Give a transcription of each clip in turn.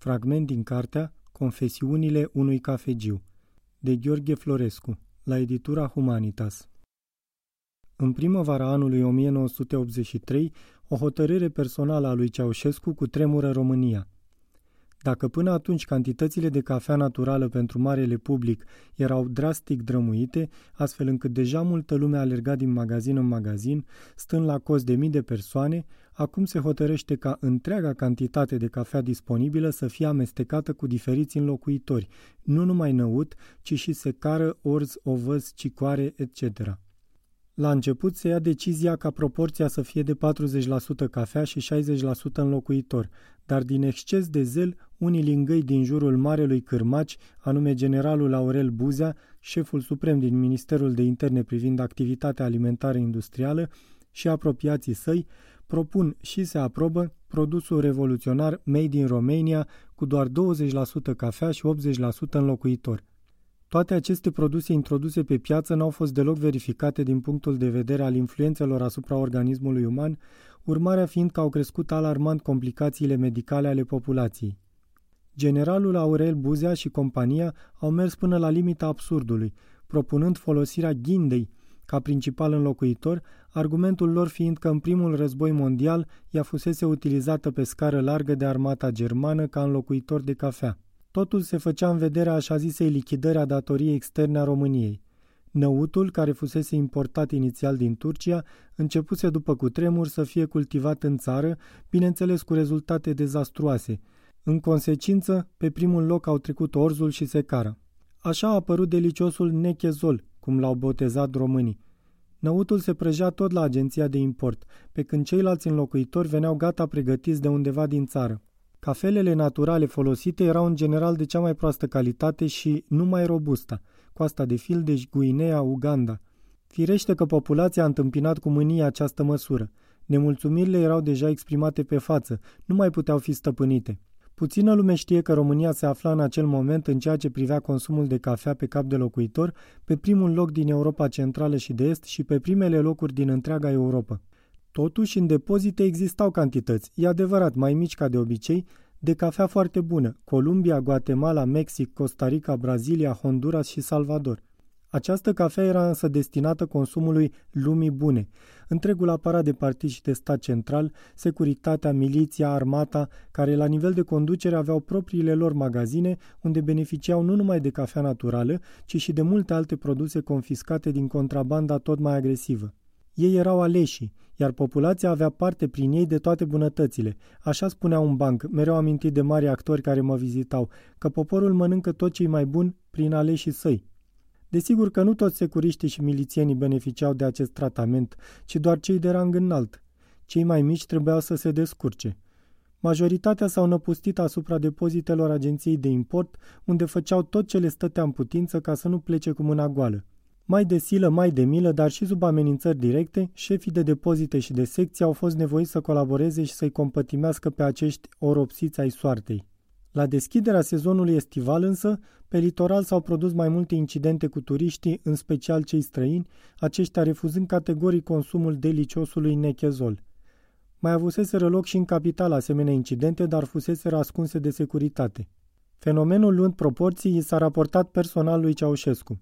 Fragment din cartea Confesiunile unui cafegiu de Gheorghe Florescu la editura Humanitas. În primăvara anului 1983, o hotărâre personală a lui Ceaușescu cu tremură România – dacă până atunci cantitățile de cafea naturală pentru marele public erau drastic drămuite, astfel încât deja multă lume alerga din magazin în magazin, stând la cost de mii de persoane, acum se hotărăște ca întreaga cantitate de cafea disponibilă să fie amestecată cu diferiți înlocuitori, nu numai năut, ci și secară, orz, ovăz, cicoare, etc. La început se ia decizia ca proporția să fie de 40% cafea și 60% înlocuitor, dar din exces de zel, unii lingăi din jurul Marelui Cârmaci, anume generalul Aurel Buzea, șeful suprem din Ministerul de Interne privind activitatea alimentară industrială, și apropiații săi, propun și se aprobă produsul revoluționar Made in Romania cu doar 20% cafea și 80% înlocuitor. Toate aceste produse introduse pe piață n-au fost deloc verificate din punctul de vedere al influențelor asupra organismului uman, urmarea fiind că au crescut alarmant complicațiile medicale ale populației. Generalul Aurel Buzea și compania au mers până la limita absurdului, propunând folosirea ghindei ca principal înlocuitor, argumentul lor fiind că în primul război mondial ea fusese utilizată pe scară largă de armata germană ca înlocuitor de cafea. Totul se făcea în vederea așa zisei lichidări a datoriei externe a României. Năutul, care fusese importat inițial din Turcia, începuse după cutremur să fie cultivat în țară, bineînțeles cu rezultate dezastruoase. În consecință, pe primul loc au trecut orzul și secara. Așa a apărut deliciosul nechezol, cum l-au botezat românii. Năutul se prăjea tot la agenția de import, pe când ceilalți înlocuitori veneau gata pregătiți de undeva din țară. Cafelele naturale folosite erau în general de cea mai proastă calitate și numai robusta, coasta de Fildeș, Guinea, Uganda. Firește că populația a întâmpinat cu mânie această măsură. Nemulțumirile erau deja exprimate pe față, nu mai puteau fi stăpânite. Puțină lume știe că România se afla în acel moment în ceea ce privea consumul de cafea pe cap de locuitor pe primul loc din Europa Centrală și de Est și pe primele locuri din întreaga Europa. Totuși, în depozite existau cantități, e adevărat, mai mici ca de obicei, de cafea foarte bună, Columbia, Guatemala, Mexic, Costa Rica, Brazilia, Honduras și Salvador. Această cafea era însă destinată consumului lumii bune. Întregul aparat de partid și de stat central, securitatea, miliția, armata, care la nivel de conducere aveau propriile lor magazine, unde beneficiau nu numai de cafea naturală, ci și de multe alte produse confiscate din contrabanda tot mai agresivă. Ei erau aleși, iar populația avea parte prin ei de toate bunătățile. Așa spunea un banc, mereu amintit de mari actori care mă vizitau, că poporul mănâncă tot cei mai buni prin aleșii săi. Desigur că nu toți securiștii și milițienii beneficiau de acest tratament, ci doar cei de rang înalt. Cei mai mici trebuiau să se descurce. Majoritatea s-au năpustit asupra depozitelor agenției de import, unde făceau tot ce le stătea în putință ca să nu plece cu mâna goală. Mai de silă, mai de milă, dar și sub amenințări directe, șefii de depozite și de secții au fost nevoiți să colaboreze și să-i compătimească pe acești oropsiți ai soartei. La deschiderea sezonului estival însă, pe litoral s-au produs mai multe incidente cu turiștii, în special cei străini, aceștia refuzând categoric consumul deliciosului nechezol. Mai avuseseră loc și în capital asemenea incidente, dar fusese ascunse de securitate. Fenomenul luând proporții i s-a raportat personal lui Ceaușescu.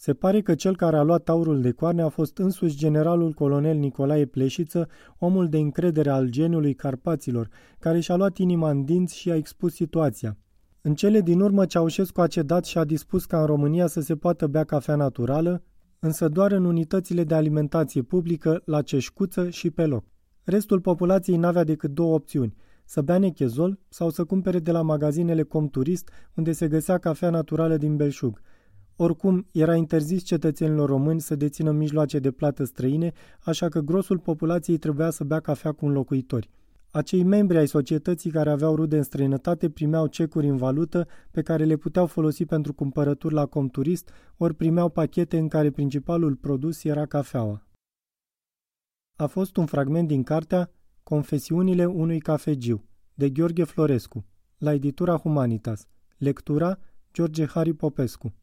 Se pare că cel care a luat taurul de coarne a fost însuși generalul colonel Nicolae Pleșiță, omul de încredere al geniului Carpaților, care și-a luat inima în dinți și a expus situația. În cele din urmă, Ceaușescu a cedat și a dispus ca în România să se poată bea cafea naturală, însă doar în unitățile de alimentație publică, la ceșcuță și pe loc. Restul populației n-avea decât două opțiuni, să bea nechezol sau să cumpere de la magazinele Comturist, unde se găsea cafea naturală din belșug – oricum, era interzis cetățenilor români să dețină mijloace de plată străine, așa că grosul populației trebuia să bea cafea cu înlocuitori. Acei membri ai societății care aveau rude în străinătate primeau cecuri în valută pe care le puteau folosi pentru cumpărături la comturist, ori primeau pachete în care principalul produs era cafeaua. A fost un fragment din cartea Confesiunile unui cafegiu, de Gheorghe Florescu, la editura Humanitas. Lectura George Hari Popescu